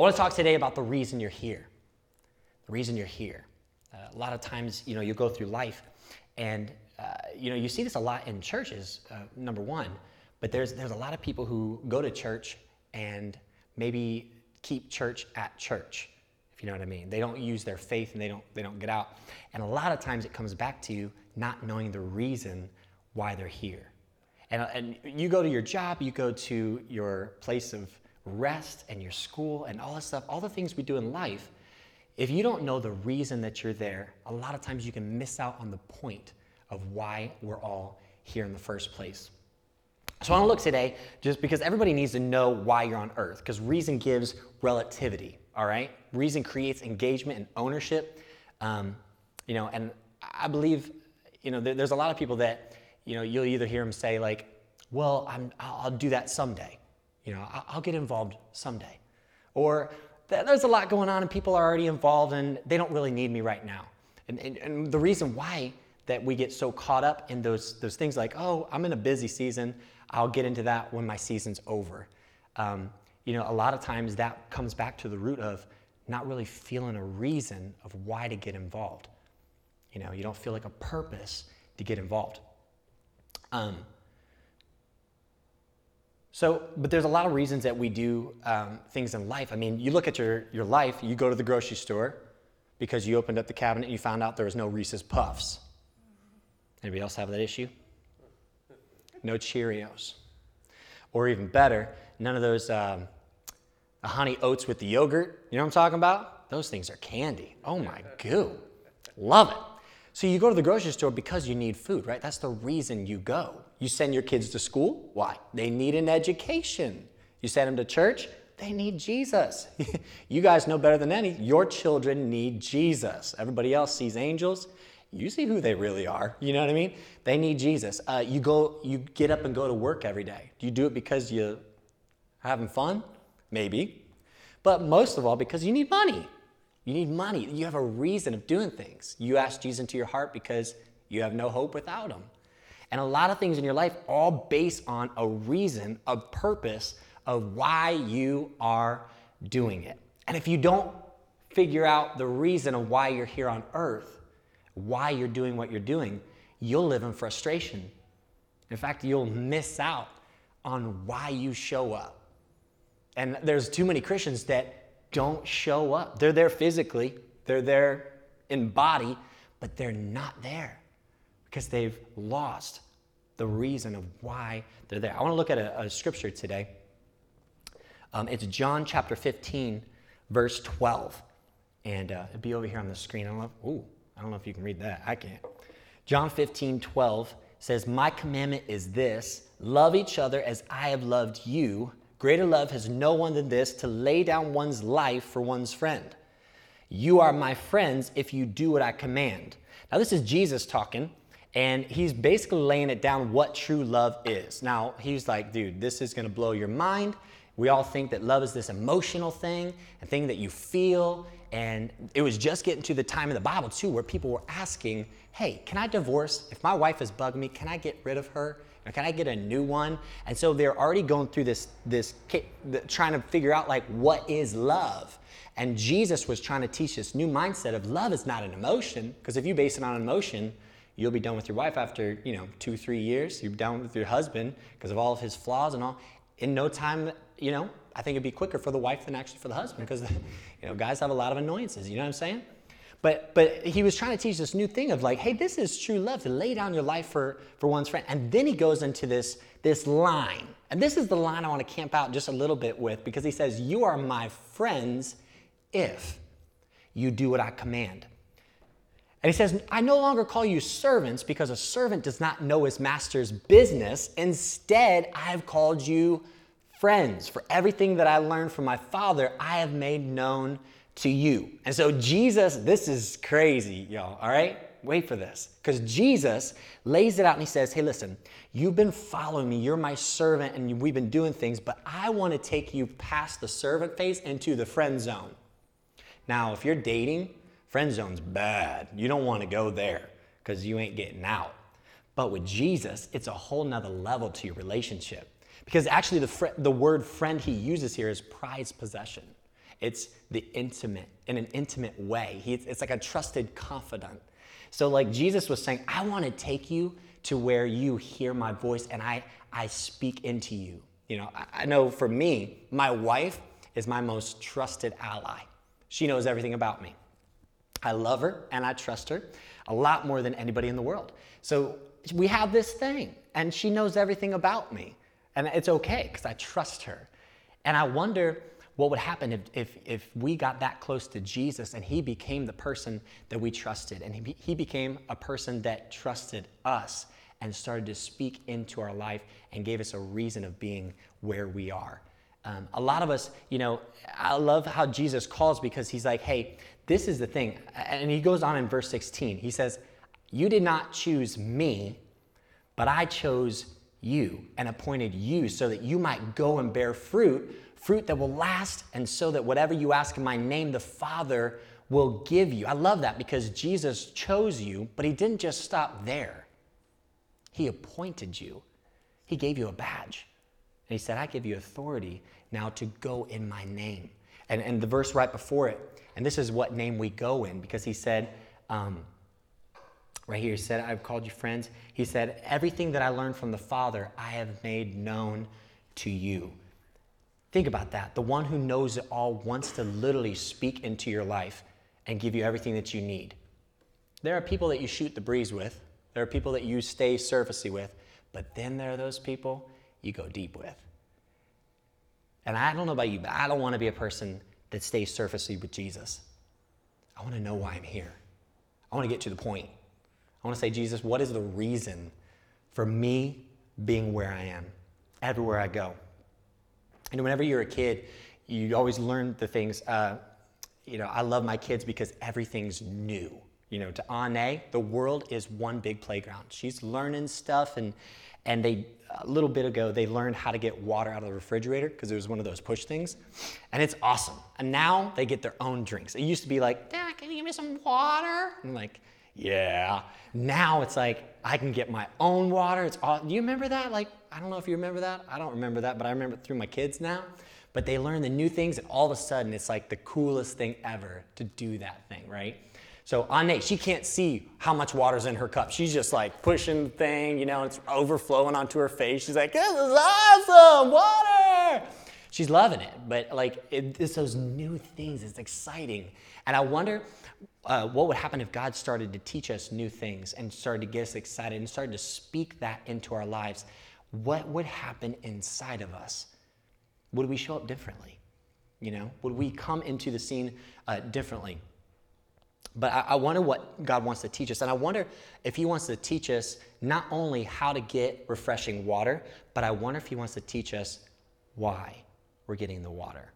I want to talk today about the reason you're here. The reason you're here. Uh, a lot of times, you know, you go through life and, uh, you know, you see this a lot in churches, uh, number one, but there's, there's a lot of people who go to church and maybe keep church at church, if you know what I mean. They don't use their faith and they don't, they don't get out. And a lot of times it comes back to you not knowing the reason why they're here. And, and you go to your job, you go to your place of rest and your school and all this stuff, all the things we do in life. If you don't know the reason that you're there, a lot of times you can miss out on the point of why we're all here in the first place. So I want to look today just because everybody needs to know why you're on earth, because reason gives relativity, all right? Reason creates engagement and ownership. Um, you know, and I believe, you know, there, there's a lot of people that, you know, you'll either hear them say, like, well, I'm, I'll do that someday. You know, I'll, get involved someday. Or there's a lot going on and people are already involved and they don't really need me right now. And, and, and the reason why that we get so caught up in those, those things like, oh, I'm in a busy season, I'll get into that when my season's over. Um, you know, a lot of times that comes back to the root of not really feeling a reason of why to get involved. You know, you don't feel like a purpose to get involved. Um, so, but there's a lot of reasons that we do um, things in life. I mean, you look at your, your life, you go to the grocery store because you opened up the cabinet and you found out there was no Reese's Puffs. Anybody else have that issue? no Cheerios. Or even better, none of those um, honey oats with the yogurt. You know what I'm talking about? Those things are candy. Oh my goo. Love it. So you go to the grocery store because you need food, right? That's the reason you go. You send your kids to school. Why? They need an education. You send them to church. They need Jesus. you guys know better than any. Your children need Jesus. Everybody else sees angels you see who they really are. You know what I mean? They need Jesus. Uh, you go, you get up and go to work every day. Do you do it because you're having fun? Maybe. But most of all, because you need money. You need money. You have a reason of doing things. You ask Jesus into your heart because you have no hope without him. And a lot of things in your life all based on a reason, a purpose of why you are doing it. And if you don't figure out the reason of why you're here on earth, why you're doing what you're doing, you'll live in frustration. In fact, you'll miss out on why you show up. And there's too many Christians that don't show up. They're there physically, they're there in body, but they're not there because they've lost the reason of why they're there. I want to look at a, a scripture today. Um, it's John chapter 15, verse 12. And uh, it'll be over here on the screen. I don't know. Ooh, I don't know if you can read that. I can't. John 15, 12 says, My commandment is this love each other as I have loved you. Greater love has no one than this to lay down one's life for one's friend. You are my friends if you do what I command. Now, this is Jesus talking, and he's basically laying it down what true love is. Now, he's like, dude, this is gonna blow your mind. We all think that love is this emotional thing, a thing that you feel and it was just getting to the time in the Bible, too, where people were asking, hey, can I divorce? If my wife is bugging me, can I get rid of her? Or can I get a new one? And so they're already going through this, this trying to figure out, like, what is love? And Jesus was trying to teach this new mindset of love is not an emotion, because if you base it on an emotion, you'll be done with your wife after, you know, two, three years. You're done with your husband because of all of his flaws and all. In no time, you know, I think it'd be quicker for the wife than actually for the husband because you know guys have a lot of annoyances. You know what I'm saying? But but he was trying to teach this new thing of like, hey, this is true love to lay down your life for for one's friend. And then he goes into this this line, and this is the line I want to camp out just a little bit with because he says, "You are my friends if you do what I command." And he says, I no longer call you servants because a servant does not know his master's business. Instead, I have called you friends, for everything that I learned from my Father, I have made known to you. And so, Jesus, this is crazy, y'all, all right? Wait for this. Because Jesus lays it out and he says, Hey, listen, you've been following me, you're my servant, and we've been doing things, but I want to take you past the servant phase into the friend zone. Now, if you're dating, friend zone's bad. You don't want to go there because you ain't getting out. But with Jesus, it's a whole nother level to your relationship. Because actually, the, fr- the word friend he uses here is prized possession. It's the intimate, in an intimate way. He, it's like a trusted confidant. So, like Jesus was saying, I want to take you to where you hear my voice and I, I speak into you. You know, I, I know for me, my wife is my most trusted ally. She knows everything about me. I love her and I trust her a lot more than anybody in the world. So we have this thing, and she knows everything about me. And it's okay because I trust her. And I wonder what would happen if, if, if we got that close to Jesus and he became the person that we trusted, and he, he became a person that trusted us and started to speak into our life and gave us a reason of being where we are. Um, a lot of us, you know, I love how Jesus calls because he's like, hey, this is the thing. And he goes on in verse 16. He says, You did not choose me, but I chose you and appointed you so that you might go and bear fruit, fruit that will last, and so that whatever you ask in my name, the Father will give you. I love that because Jesus chose you, but he didn't just stop there. He appointed you, he gave you a badge. And he said, I give you authority now to go in my name. And, and the verse right before it, and this is what name we go in, because he said, um, right here, he said, I've called you friends. He said, Everything that I learned from the Father, I have made known to you. Think about that. The one who knows it all wants to literally speak into your life and give you everything that you need. There are people that you shoot the breeze with, there are people that you stay surfacey with, but then there are those people you go deep with. And I don't know about you, but I don't want to be a person that stays surfacey with Jesus. I want to know why I'm here. I want to get to the point. I want to say, Jesus, what is the reason for me being where I am, everywhere I go? And whenever you're a kid, you always learn the things. Uh, you know, I love my kids because everything's new. You know, to Ane, the world is one big playground. She's learning stuff and and they a little bit ago they learned how to get water out of the refrigerator because it was one of those push things and it's awesome and now they get their own drinks it used to be like dad can you give me some water and i'm like yeah now it's like i can get my own water it's all do you remember that like i don't know if you remember that i don't remember that but i remember it through my kids now but they learn the new things and all of a sudden it's like the coolest thing ever to do that thing right so Ane, she can't see how much water's in her cup. She's just like pushing the thing, you know, it's overflowing onto her face. She's like, this is awesome, water. She's loving it, but like it, it's those new things. It's exciting, and I wonder uh, what would happen if God started to teach us new things and started to get us excited and started to speak that into our lives. What would happen inside of us? Would we show up differently? You know, would we come into the scene uh, differently? But I, I, wonder what God wants to teach us. And I wonder if He wants to teach us not only how to get refreshing water, but I wonder if He wants to teach us why we're getting the water.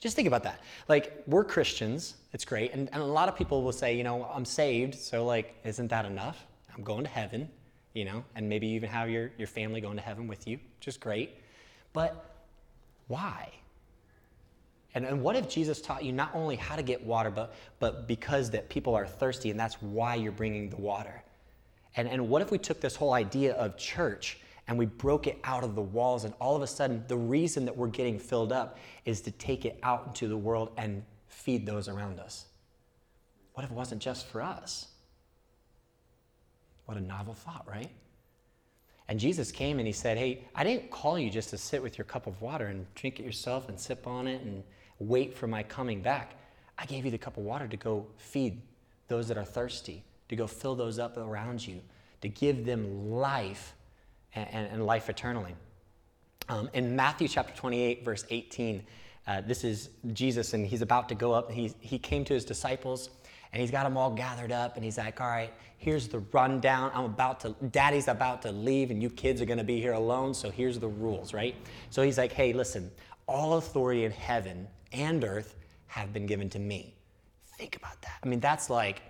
Just think about that. Like, we're Christians, it's great. And, and a lot of people will say, you know, I'm saved, so like, isn't that enough? I'm going to heaven, you know, and maybe you even have your, your family going to heaven with you, which is great. But why? And, and what if Jesus taught you not only how to get water, but, but because that people are thirsty and that's why you're bringing the water? And, and what if we took this whole idea of church and we broke it out of the walls and all of a sudden the reason that we're getting filled up is to take it out into the world and feed those around us? What if it wasn't just for us? What a novel thought, right? And Jesus came and he said, Hey, I didn't call you just to sit with your cup of water and drink it yourself and sip on it and wait for my coming back. I gave you the cup of water to go feed those that are thirsty, to go fill those up around you, to give them life and, and, and life eternally. Um, in Matthew chapter 28, verse 18, uh, this is Jesus, and he's about to go up. He, he came to his disciples, and he's got them all gathered up, and he's like, All right, here's the rundown. I'm about to, daddy's about to leave, and you kids are to be here alone, so here's the rules, right? So he's like, Hey, listen, all authority in heaven and earth have been given to me. Think about that. I mean, that's like,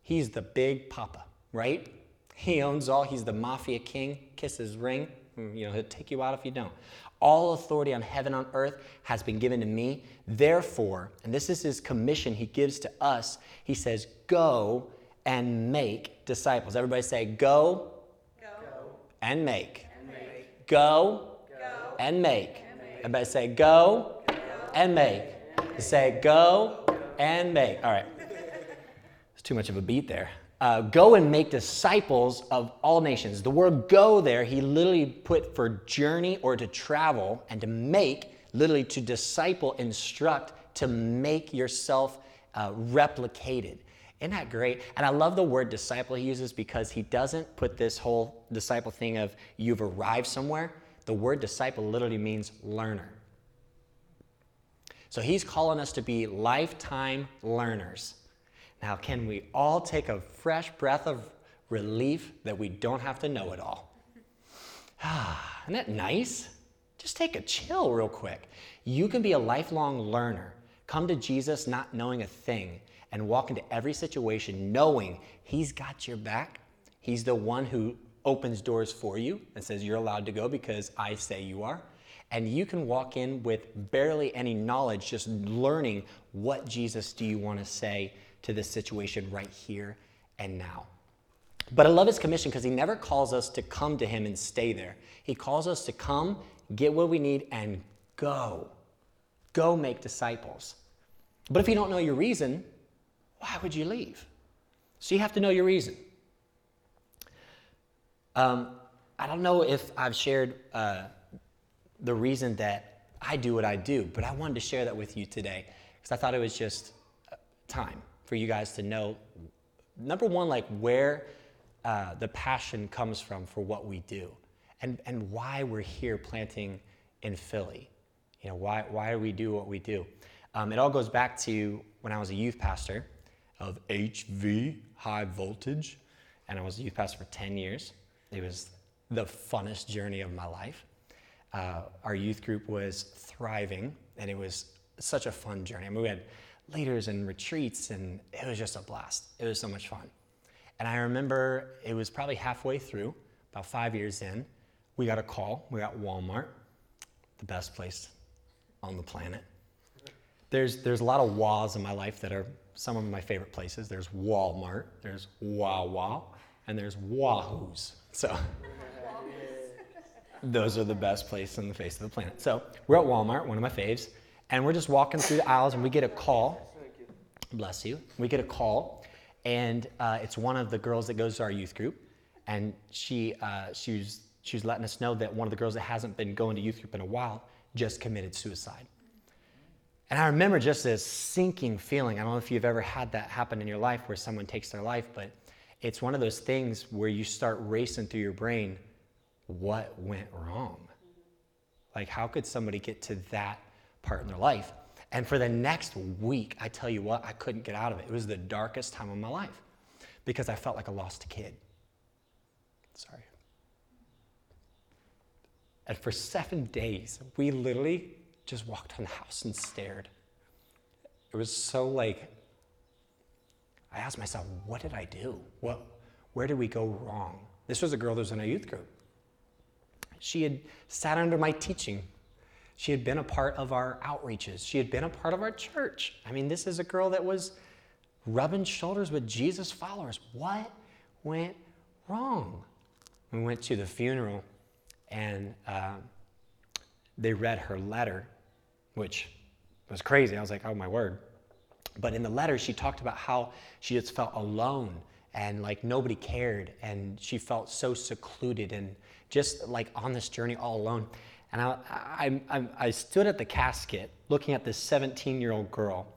he's the big papa, right? He owns all. He's the mafia king. Kiss his ring. You know, he'll take you out if you don't. All authority on heaven and on earth has been given to me. Therefore, and this is his commission he gives to us, he says, Go and make disciples. Everybody say, Go, go. And, make. and make. Go, go. And, make. and make. Everybody say, Go, go and make. Say go and make. All right. It's too much of a beat there. Uh, go and make disciples of all nations. The word go there, he literally put for journey or to travel, and to make, literally to disciple, instruct, to make yourself uh, replicated. Isn't that great? And I love the word disciple he uses because he doesn't put this whole disciple thing of you've arrived somewhere. The word disciple literally means learner. So he's calling us to be lifetime learners. Now, can we all take a fresh breath of relief that we don't have to know it all? Ah, isn't that nice? Just take a chill real quick. You can be a lifelong learner. Come to Jesus not knowing a thing and walk into every situation knowing He's got your back. He's the one who opens doors for you and says, You're allowed to go because I say you are. And you can walk in with barely any knowledge, just learning what Jesus do you want to say to this situation right here and now. But I love his commission because he never calls us to come to him and stay there. He calls us to come, get what we need, and go. Go make disciples. But if you don't know your reason, why would you leave? So you have to know your reason. Um, I don't know if I've shared uh, the reason that I do what I do, but I wanted to share that with you today because I thought it was just uh, time for you guys to know number one, like where uh, the passion comes from for what we do and, and why we're here planting in Philly. You know, why, why do we do what we do? Um, it all goes back to when I was a youth pastor of HV, high voltage, and I was a youth pastor for 10 years. It was the funnest journey of my life. Uh, our youth group was thriving, and it was such a fun journey. I mean, we had leaders and retreats, and it was just a blast. It was so much fun. And I remember it was probably halfway through, about five years in, we got a call. We got Walmart, the best place on the planet. There's, there's a lot of WAs in my life that are some of my favorite places. There's Walmart, there's Wawa, and there's Wahoos. So those are the best place on the face of the planet. So we're at Walmart, one of my faves, and we're just walking through the aisles and we get a call. Bless you. We get a call, and uh, it's one of the girls that goes to our youth group, and she uh, she was she was letting us know that one of the girls that hasn't been going to youth group in a while just committed suicide. And I remember just this sinking feeling. I don't know if you've ever had that happen in your life where someone takes their life, but it's one of those things where you start racing through your brain what went wrong? Like, how could somebody get to that part in their life? And for the next week, I tell you what, I couldn't get out of it. It was the darkest time of my life because I felt like a lost kid. Sorry. And for seven days, we literally just walked on the house and stared. It was so like, I asked myself, what did I do? What, where did we go wrong? This was a girl that was in a youth group. She had sat under my teaching. She had been a part of our outreaches. She had been a part of our church. I mean, this is a girl that was rubbing shoulders with Jesus followers. What went wrong? We went to the funeral and uh, they read her letter, which was crazy. I was like, oh my word. But in the letter, she talked about how she just felt alone and like nobody cared and she felt so secluded and just like on this journey all alone. And I, I, I, stood at the casket looking at this 17 year old girl.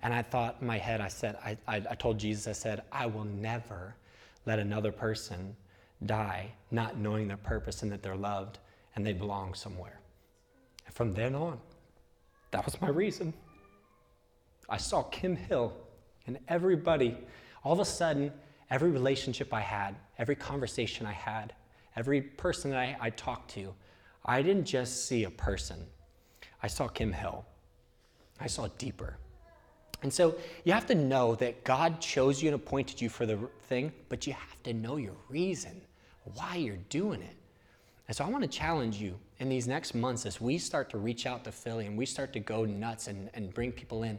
And I thought in my head, I said, I, I, I told Jesus, I said, I will never let another person die not knowing their purpose and that they're loved and they belong somewhere. And from then on, that was my reason. I saw Kim Hill and everybody, all of a sudden, every relationship I had, every conversation I had, every person that I, I talked to, I didn't just see a person. I saw Kim Hill. I saw deeper. And so you have to know that God chose you and appointed you for the thing, but you have to know your reason why you're doing it. And so I want to challenge you in these next months as we start to reach out to Philly and we start to go nuts and, and bring people in,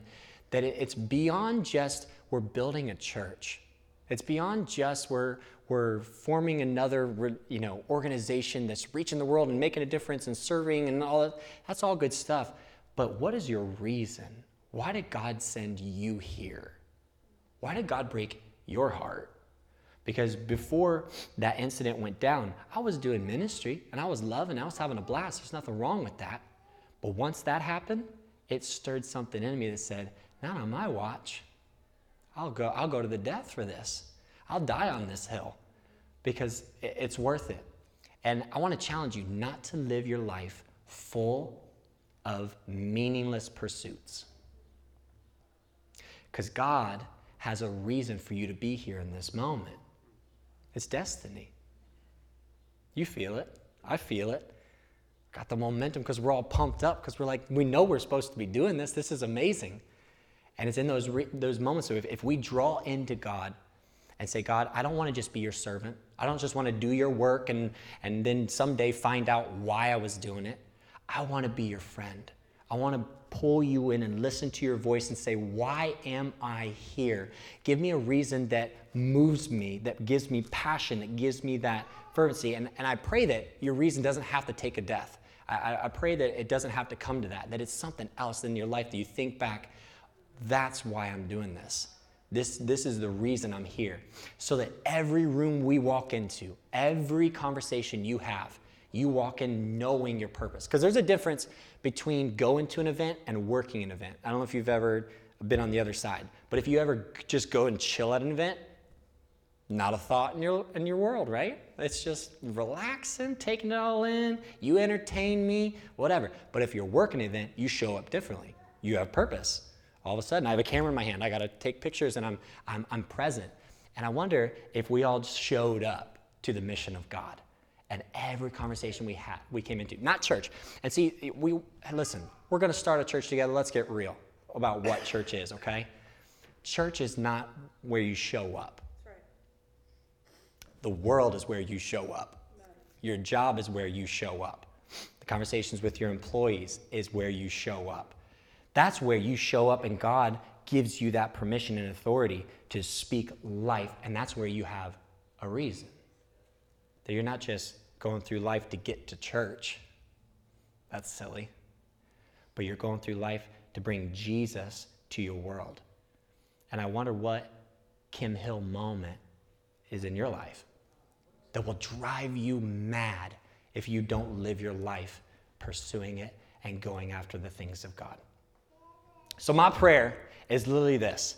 that it, it's beyond just we're building a church. It's beyond just we're, we're forming another you know, organization that's reaching the world and making a difference and serving and all that. That's all good stuff. but what is your reason? Why did God send you here? Why did God break your heart? Because before that incident went down, I was doing ministry and I was loving, I was having a blast. There's nothing wrong with that. But once that happened, it stirred something in me that said, Not on my watch. I'll go, I'll go to the death for this. I'll die on this hill because it's worth it. And I want to challenge you not to live your life full of meaningless pursuits. Because God has a reason for you to be here in this moment. It's destiny. You feel it. I feel it. Got the momentum because we're all pumped up because we're like, we know we're supposed to be doing this. This is amazing. And it's in those, re- those moments of if, if we draw into God and say, God, I don't want to just be your servant. I don't just want to do your work and, and then someday find out why I was doing it. I want to be your friend. I want to pull you in and listen to your voice and say, Why am I here? Give me a reason that moves me, that gives me passion, that gives me that fervency. And, and I pray that your reason doesn't have to take a death. I, I pray that it doesn't have to come to that, that it's something else in your life that you think back, that's why I'm doing this. This, this is the reason I'm here. So that every room we walk into, every conversation you have, you walk in knowing your purpose. Because there's a difference between going to an event and working an event. I don't know if you've ever been on the other side, but if you ever just go and chill at an event, not a thought in your in your world, right? It's just relaxing, taking it all in. You entertain me, whatever. But if you're working an event, you show up differently. You have purpose. All of a sudden, I have a camera in my hand. I got to take pictures, and I'm I'm I'm present. And I wonder if we all showed up to the mission of God. And every conversation we had we came into not church. And see we listen we're going to start a church together. Let's get real about what church is okay? Church is not where you show up. Right. the world is where you show up. Your job is where you show up. The conversations with your employees is where you show up that's where you show up and god gives you that permission and authority to speak life and that's where you have a reason that you're not just going through life to get to church. That's silly. But you're going through life to bring Jesus to your world. And I wonder what Kim Hill moment is in your life that will drive you mad if you don't live your life pursuing it and going after the things of God. So, my prayer is literally this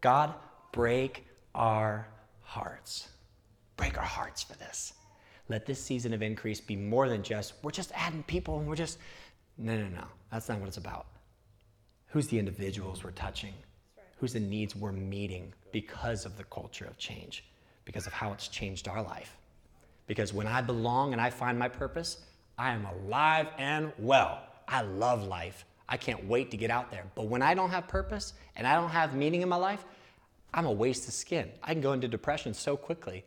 God, break our hearts. Break our hearts for this let this season of increase be more than just, we're just adding people and we're just, no, no, no. That's not what it's about. Who's the individuals we're touching? Who's the needs we're meeting because of the culture of change, because of how it's changed our life? Because when I belong and I find my purpose, I am alive and well. I love life. I can't wait to get out there. But when I don't have purpose and I don't have meaning in my life, I'm a waste of skin. I can go into depression so quickly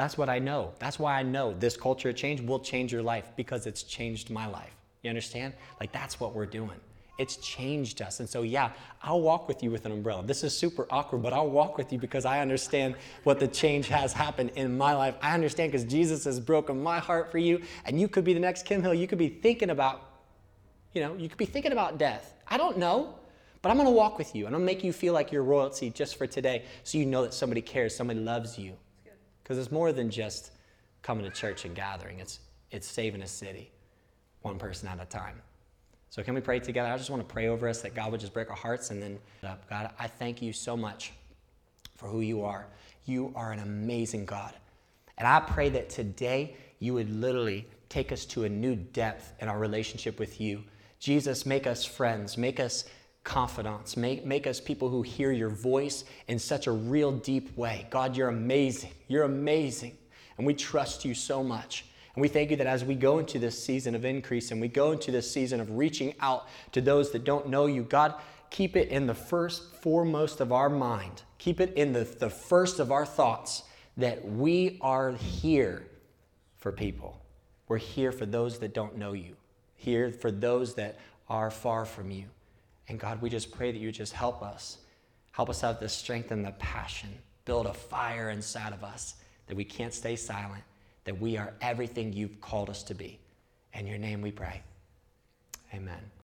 that's what I know. That's why I know this culture of change will change your life because it's changed my life. You understand? Like that's what we're doing. It's changed us. And so, yeah, I'll walk with you with an umbrella. This is super awkward, but I'll walk with you because I understand what the change has happened in my life. I understand because Jesus has broken my heart for you. And you could be the next Kim Hill. You could be thinking about, you know, you could be thinking about death. I don't know. But I'm going to walk with you and I'll make you feel like you're royalty just for today so you know that somebody cares, somebody loves you. Because it's more than just coming to church and gathering, it's, it's saving a city, one person at a time. So, can we pray together? I just want to pray over us that God would just break our hearts and then, uh, God, I thank you so much for who you are. You are an amazing God. And I pray that today you would literally take us to a new depth in our relationship with you. Jesus, make us friends, make us confidants. Make, make us people who hear your voice in such a real deep way. God, you're amazing. You're amazing. And we trust you so much. And we thank you that as we go into this season of increase and we go into this season of reaching out to those that don't know you, God, keep it in the first, foremost of our mind. Keep it in the, the first of our thoughts that we are here for people. We're here for those that don't know you, here for those that are far from you. And God, we just pray that you just help us. Help us have the strength and the passion. Build a fire inside of us that we can't stay silent, that we are everything you've called us to be. In your name we pray. Amen.